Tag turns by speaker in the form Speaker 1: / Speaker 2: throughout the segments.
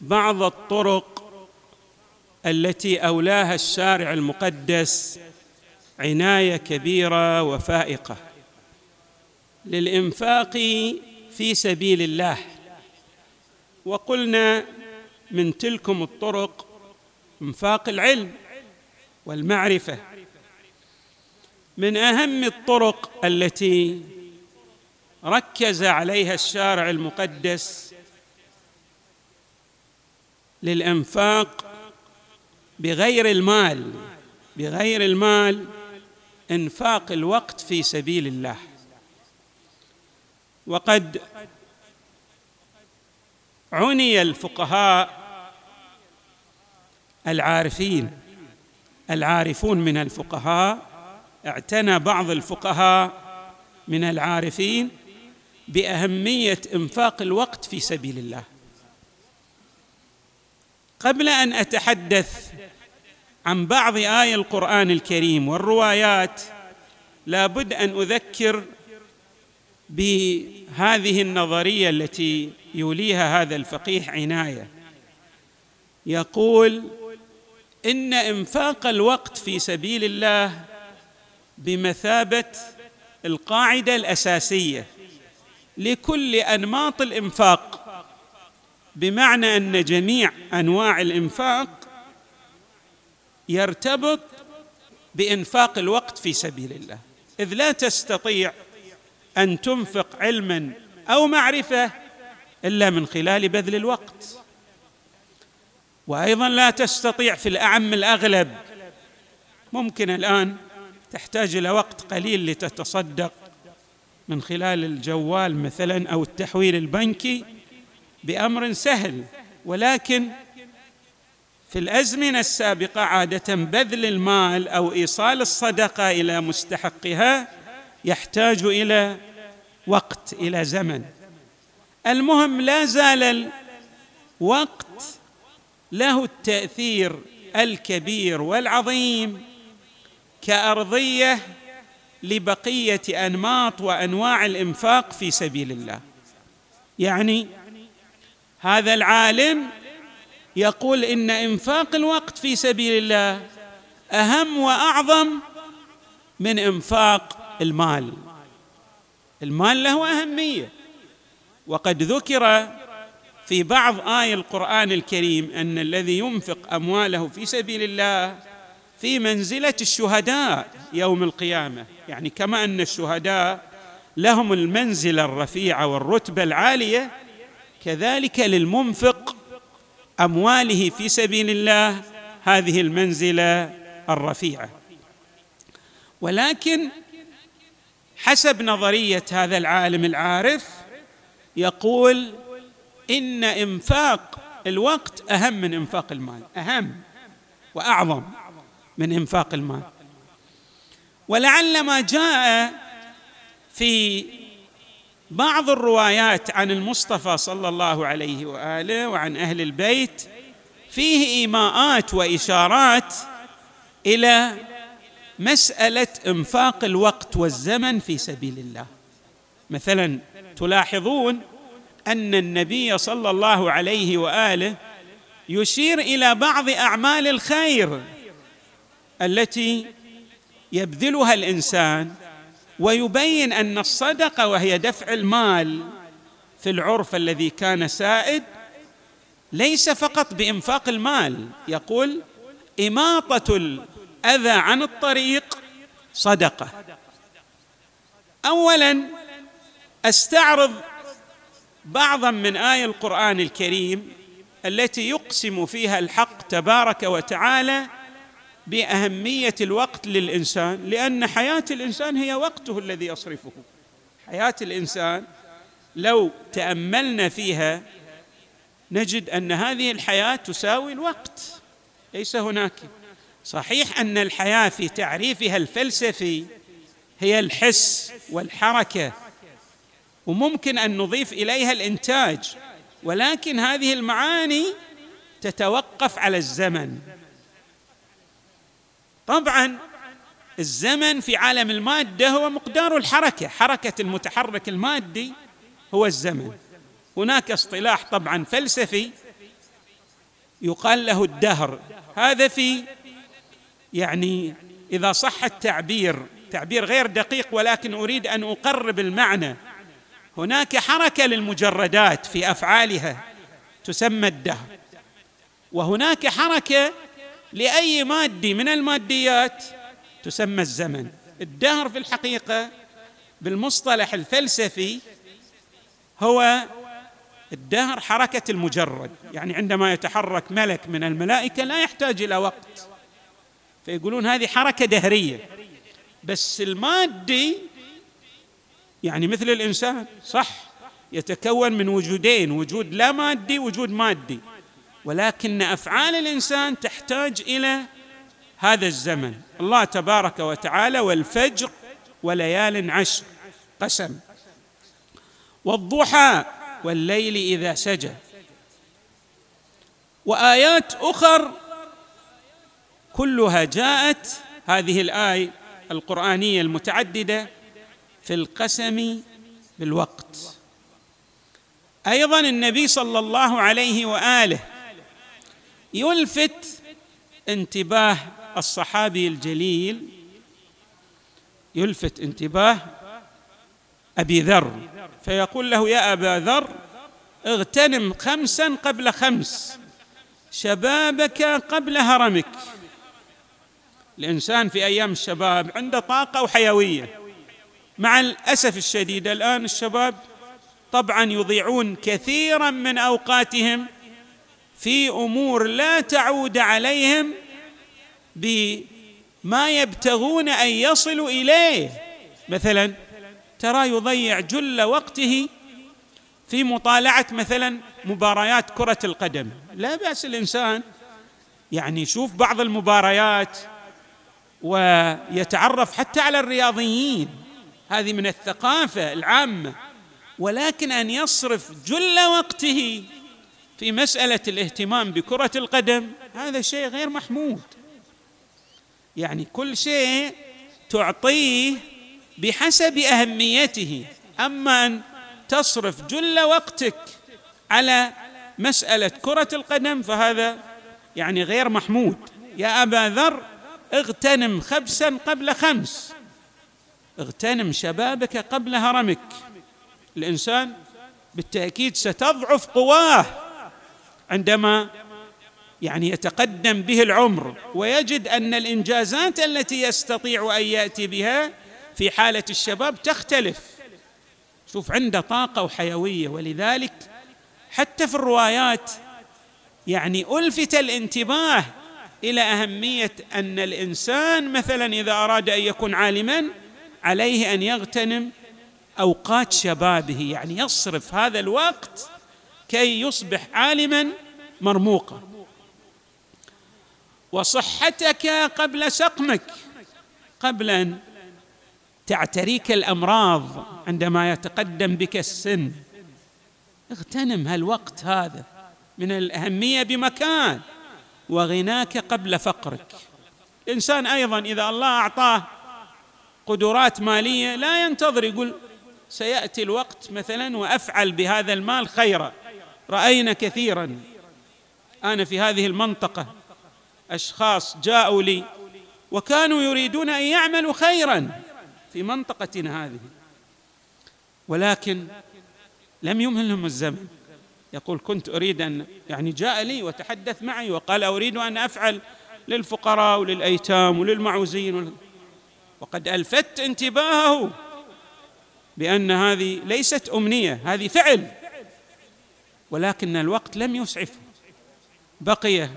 Speaker 1: بعض الطرق التي أولاها الشارع المقدس عناية كبيرة وفائقة للإنفاق في سبيل الله. وقلنا من تلكم الطرق إنفاق العلم والمعرفة. من أهم الطرق التي ركز عليها الشارع المقدس للإنفاق بغير المال بغير المال إنفاق الوقت في سبيل الله. وقد عني الفقهاء العارفين العارفون من الفقهاء اعتنى بعض الفقهاء من العارفين بأهمية إنفاق الوقت في سبيل الله. قبل أن أتحدث عن بعض اي القرآن الكريم والروايات لابد أن أذكر بهذه النظرية التي يوليها هذا الفقيه عناية. يقول إن إنفاق الوقت في سبيل الله بمثابة القاعدة الأساسية لكل أنماط الإنفاق بمعنى أن جميع أنواع الإنفاق يرتبط بإنفاق الوقت في سبيل الله. إذ لا تستطيع أن تنفق علما أو معرفة إلا من خلال بذل الوقت. وأيضا لا تستطيع في الأعم الأغلب ممكن الآن تحتاج إلى وقت قليل لتتصدق من خلال الجوال مثلا أو التحويل البنكي بأمر سهل ولكن في الأزمنة السابقة عادة بذل المال أو إيصال الصدقة إلى مستحقها يحتاج إلى وقت إلى زمن. المهم لا زال الوقت له التأثير الكبير والعظيم كأرضية لبقية أنماط وأنواع الإنفاق في سبيل الله. يعني هذا العالم يقول إن إنفاق الوقت في سبيل الله أهم وأعظم من إنفاق المال. المال له أهمية. وقد ذكر في بعض آي القرآن الكريم أن الذي ينفق أمواله في سبيل الله في منزلة الشهداء يوم القيامة. يعني كما أن الشهداء لهم المنزلة الرفيعة والرتبة العالية كذلك للمنفق أمواله في سبيل الله هذه المنزلة الرفيعة. ولكن حسب نظرية هذا العالم العارف يقول إن إنفاق الوقت أهم من إنفاق المال أهم وأعظم من إنفاق المال. ولعل ما جاء في بعض الروايات عن المصطفى صلى الله عليه وآله وعن أهل البيت فيه إيماءات وإشارات إلى مسألة إنفاق الوقت والزمن في سبيل الله. مثلا تلاحظون أن النبي صلى الله عليه وآله يشير إلى بعض أعمال الخير التي يبذلها الإنسان ويبين أن الصدقة وهي دفع المال في العرف الذي كان سائد ليس فقط بإنفاق المال. يقول إماطة الأذى عن الطريق صدقة. اولا أستعرض بعضا من اي القرآن الكريم التي يقسم فيها الحق تبارك وتعالى بأهمية الوقت للإنسان لأن حياة الإنسان هي وقته الذي نجد أن هذه الحياة تساوي الوقت. ليس هناك. صحيح أن الحياة في تعريفها الفلسفي هي الحس والحركة وممكن أن نضيف إليها الإنتاج ولكن هذه المعاني تتوقف على الزمن. طبعا الزمن في عالم المادة هو مقدار الحركة. حركة المتحرك المادي هو الزمن. هناك اصطلاح طبعا فلسفي يقال له الدهر. هذا في يعني إذا صح التعبير تعبير غير دقيق ولكن أريد أن أقرب المعنى. هناك حركة للمجردات في أفعالها تسمى الدهر. وهناك حركة لأي مادي من الماديات تسمى الزمن. الدهر في الحقيقة بالمصطلح الفلسفي هو الدهر حركة المجرد. يعني عندما يتحرك ملك من الملائكة لا يحتاج إلى وقت. فيقولون هذه حركة دهرية. بس المادي يعني مثل الإنسان صح يتكون من وجودين وجود لا مادي وجود مادي. ولكن أفعال الإنسان تحتاج إلى هذا الزمن. الله تبارك وتعالى والفجر وليال عشر قسم. والضحى والليل إذا سجى. وآيات أخر كلها جاءت هذه الآية القرآنية المتعددة في القسم بالوقت. أيضا النبي صلى الله عليه وآله يلفت انتباه الصحابي الجليل يلفت انتباه أبي ذر فيقول له يا أبا ذر اغتنم خمسا قبل خمس شبابك قبل هرمك. الإنسان في أيام الشباب عنده طاقة وحيوية. مع الأسف الشديد الآن الشباب طبعا يضيعون كثيرا من أوقاتهم في أمور لا تعود عليهم بما يبتغون أن يصلوا إليه. مثلا ترى يضيع جل وقته في مطالعة مثلا مباريات كرة القدم. لا بأس الإنسان يعني يشوف بعض المباريات ويتعرف حتى على الرياضيين. هذه من الثقافة العامة. ولكن أن يصرف جل وقته في مسألة الاهتمام بكرة القدم هذا شيء غير محمود. يعني كل شيء تعطيه بحسب أهميته. أما أن تصرف جل وقتك على مسألة كرة القدم فهذا يعني غير محمود. يا أبا ذر اغتنم خبسا قبل خمس. اغتنم شبابك قبل هرمك. الإنسان بالتأكيد ستضعف قواه. عندما يعني يتقدم به العمر ويجد أن الإنجازات التي يستطيع أن يأتي بها في حالة الشباب تختلف. شوف عنده طاقة وحيوية ولذلك حتى في الروايات يعني ألفت الانتباه إلى أهمية أن الإنسان مثلا إذا أراد أن يكون عالما عليه أن يغتنم أوقات شبابه يعني يصرف هذا الوقت كي يصبح عالما مرموقا وصحتك قبل سقمك قبل أن تعتريك الأمراض عندما يتقدم بك السن. اغتنم هالوقت هذا من الأهمية بمكان وغناك قبل فقرك. الإنسان أيضا إذا الله أعطاه قدرات مالية لا ينتظر يقول سيأتي الوقت مثلا وأفعل بهذا المال خيرا. رأينا كثيرا. أنا في هذه المنطقة. أشخاص جاءوا لي وكانوا يريدون أن يعملوا خيرا في منطقتنا هذه. ولكن لم يمهلهم الزمن. يقول كنت أريد أن يعني جاء لي وتحدث معي وقال أريد أن أفعل للفقراء وللأيتام وللمعوزين وقد ألفت انتباهه بأن هذه ليست أمنية هذه فعل. ولكن الوقت لم يسعفه. بقي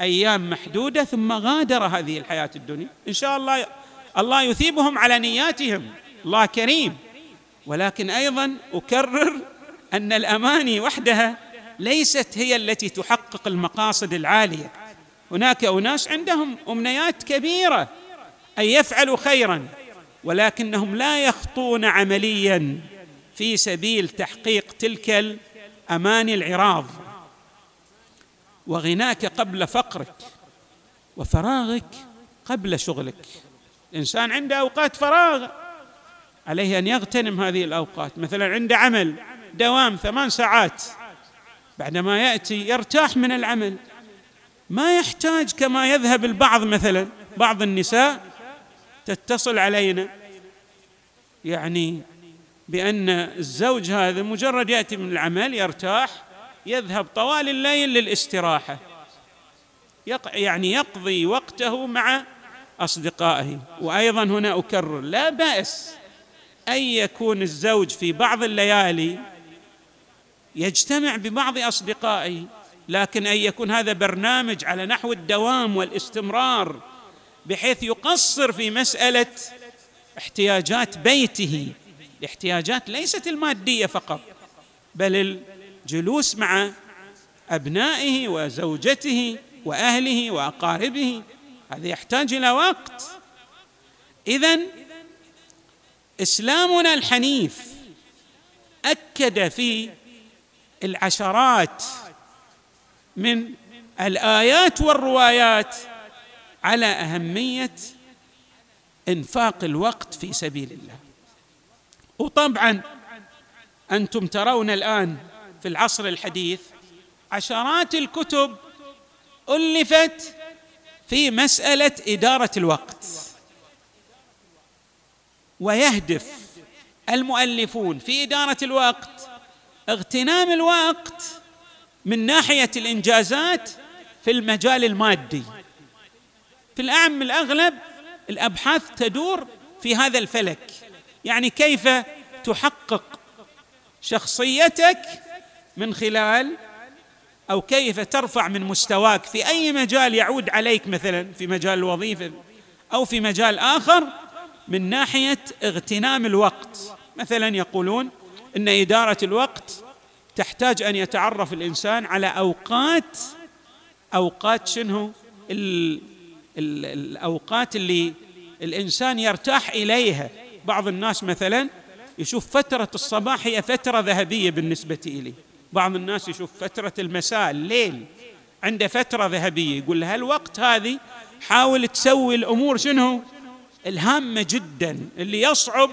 Speaker 1: أيام محدودة ثم غادر هذه الحياة الدنيا. إن شاء الله الله يثيبهم على نياتهم. الله كريم. ولكن أيضا أكرر أن الأماني وحدها ليست هي التي تحقق المقاصد العالية. هناك أناس عندهم أمنيات كبيرة أن يفعلوا خيرا ولكنهم لا يخطون عمليا في سبيل تحقيق تلك الأماني العراض. وغناك قبل فقرك وفراغك قبل شغلك. الإنسان عنده أوقات فراغ عليه أن يغتنم هذه الأوقات. مثلا عنده عمل دوام ثمان ساعات بعدما يأتي يرتاح من العمل. ما يحتاج كما يذهب البعض مثلا بعض النساء تتصل علينا. يعني بأن الزوج هذا مجرد يأتي من العمل يرتاح يذهب طوال الليل للاستراحة. يعني يقضي وقته مع أصدقائه. وأيضا هنا أكرر لا بأس أن يكون الزوج في بعض الليالي يجتمع ببعض أصدقائه لكن أن يكون هذا برنامج على نحو الدوام والاستمرار بحيث يقصر في مسألة احتياجات بيته. الاحتياجات ليست المادية فقط بل الجلوس مع أبنائه وزوجته وأهله وأقاربه هذا يحتاج إلى وقت. اذا إسلامنا الحنيف أكد في العشرات من الآيات والروايات على أهمية إنفاق الوقت في سبيل الله. وطبعا أنتم ترون الآن في العصر الحديث عشرات الكتب ألفت في مسألة إدارة الوقت. ويهدف المؤلفون في إدارة الوقت اغتنام الوقت من ناحية الإنجازات في المجال المادي. في الأعم الأغلب الأبحاث تدور في هذا الفلك. يعني كيف تحقق شخصيتك من خلال أو كيف ترفع من مستواك في أي مجال يعود عليك مثلا في مجال الوظيفة أو في مجال آخر من ناحية اغتنام الوقت. مثلا يقولون إن إدارة الوقت تحتاج أن يتعرف الإنسان على أوقات أوقات شنو؟ ال ال الأوقات اللي الإنسان يرتاح إليها. بعض الناس مثلا يشوف فترة الصباح هي فترة ذهبية بالنسبة إليه. بعض الناس يشوف فترة المساء الليل. عنده فترة ذهبية يقول له هالوقت هذه حاول تسوي الأمور شنو؟ الهامة جدا. اللي يصعب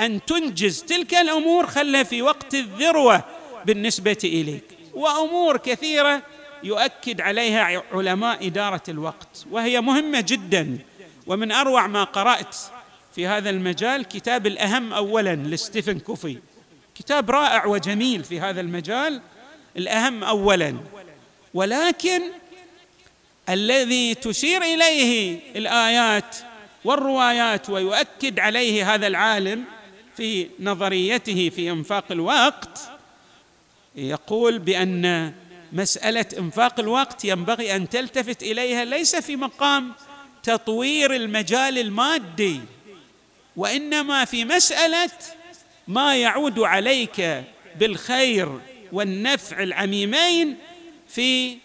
Speaker 1: أن تنجز تلك الأمور خلها في وقت الذروة بالنسبة إليك. وأمور كثيرة يؤكد عليها علماء إدارة الوقت. وهي مهمة جدا. ومن أروع ما قرأت في هذا المجال كتاب الأهم اولا لستيفن كوفي. كتاب رائع وجميل في هذا المجال الأهم اولا. ولكن الذي تشير إليه الآيات والروايات ويؤكد عليه هذا العالم في نظريته في إنفاق الوقت يقول بأن مسألة إنفاق الوقت ينبغي أن تلتفت إليها ليس في مقام تطوير المجال المادي وإنما في مسألة ما يعود عليك بالخير والنفع العميمين في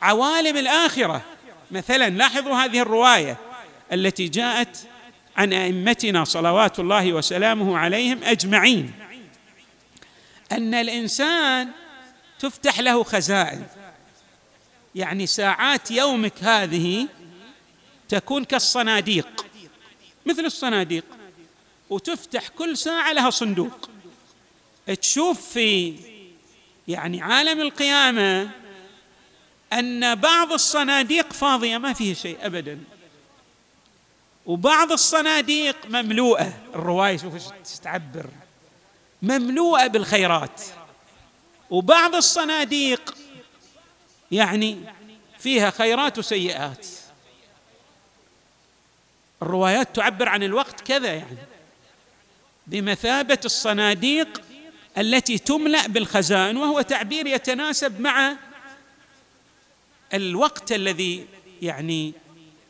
Speaker 1: عوالم الآخرة. مثلا لاحظوا هذه الرواية التي جاءت عن أئمتنا صلوات الله وسلامه عليهم أجمعين. أن الإنسان تفتح له خزائن. يعني ساعات يومك هذه تكون كالصناديق. مثل الصناديق. وتفتح كل ساعة لها صندوق. تشوف في يعني عالم القيامة أن بعض الصناديق فاضية ما فيها شيء ابدا. وبعض الصناديق مملوءة. الرواية شوف تعبر مملوءة بالخيرات. وبعض الصناديق يعني فيها خيرات وسيئات. الروايات تعبر عن الوقت كذا يعني. بمثابة الصناديق التي تملأ بالخزائن وهو تعبير يتناسب مع الوقت الذي يعني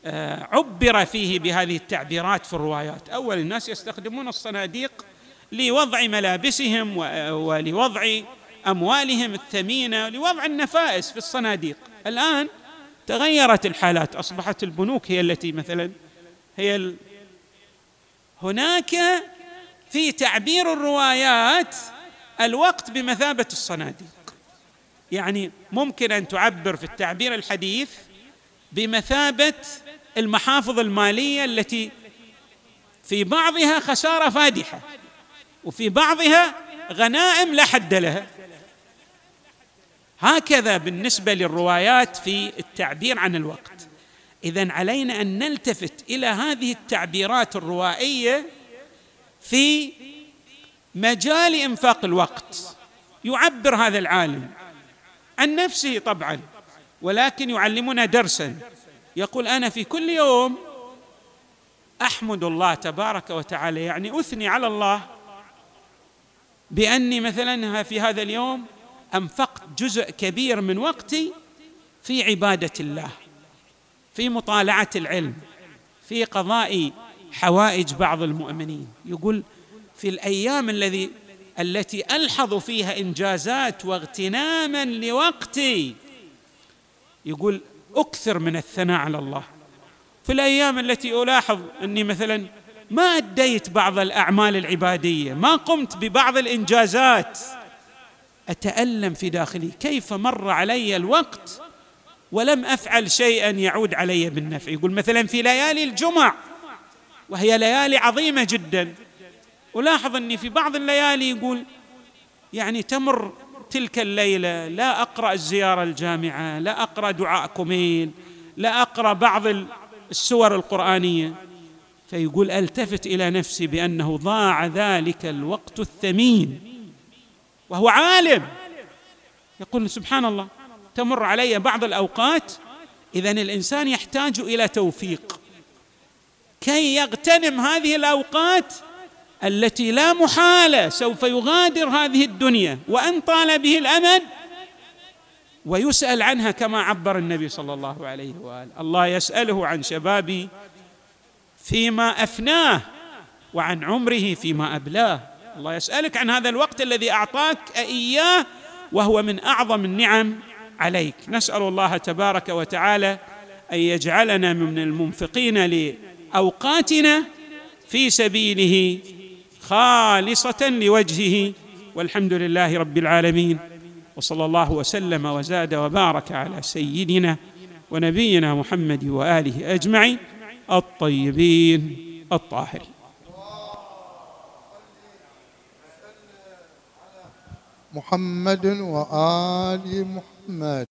Speaker 1: آه، عبر فيه بهذه التعبيرات في الروايات. أول الناس يستخدمون الصناديق لوضع ملابسهم ولوضع أموالهم الثمينة لوضع النفائس في الصناديق. الآن تغيرت الحالات أصبحت البنوك هي التي مثلا هي ال... هناك في تعبير الروايات الوقت بمثابة الصناديق. يعني ممكن أن تعبر في التعبير الحديث بمثابة المحافظ المالية التي في بعضها خسارة فادحة وفي بعضها غنائم لا حد لها. هكذا بالنسبة للروايات في التعبير عن الوقت. اذا علينا أن نلتفت إلى هذه التعبيرات الروائية في مجال إنفاق الوقت. يعبر هذا العالم عن نفسه طبعا ولكن يعلمنا درسا. يقول أنا في كل يوم أحمد الله تبارك وتعالى يعني أثني على الله بأني مثلا في هذا اليوم أنفقت جزء كبير من وقتي في عبادة الله في مطالعة العلم في قضاء حوائج بعض المؤمنين. يقول في الأيام الذي التي ألحظ فيها إنجازات واغتناما لوقتي يقول أكثر من الثناء على الله. في الأيام التي ألاحظ أني مثلا ما أديت بعض الأعمال العبادية ما قمت ببعض الإنجازات. أتألم في داخلي كيف مر علي الوقت ولم أفعل شيئا يعود علي بالنفع؟ يقول مثلا في ليالي الجمع وهي ليالي عظيمة جدا. ألاحظ أني في بعض الليالي يقول يعني تمر تلك الليلة لا أقرأ الزيارة الجامعة لا أقرأ دعاء كميل لا أقرأ بعض السور القرآنية. فيقول ألتفت إلى نفسي بأنه ضاع ذلك الوقت الثمين. وهو عالم. يقول سبحان الله تمر علي بعض الأوقات اذا الإنسان يحتاج إلى توفيق. كي يغتنم هذه الأوقات التي لا محالة سوف يغادر هذه الدنيا وأن طال به الأمد ويسأل عنها كما عبر النبي صلى الله عليه وآله. الله يسأله عن شبابه فيما أفناه وعن عمره فيما أبلاه. الله يسألك عن هذا الوقت الذي أعطاك إياه وهو من أعظم النعم عليك. نسأل الله تبارك وتعالى أن يجعلنا من المنفقين لاوقاتنا في سبيله خالصة لوجهه والحمد لله رب العالمين وصلى الله وسلم وزاد وبارك على سيدنا ونبينا محمد وآله أجمعين الطيبين الطاهرين.
Speaker 2: محمد وآل محمد.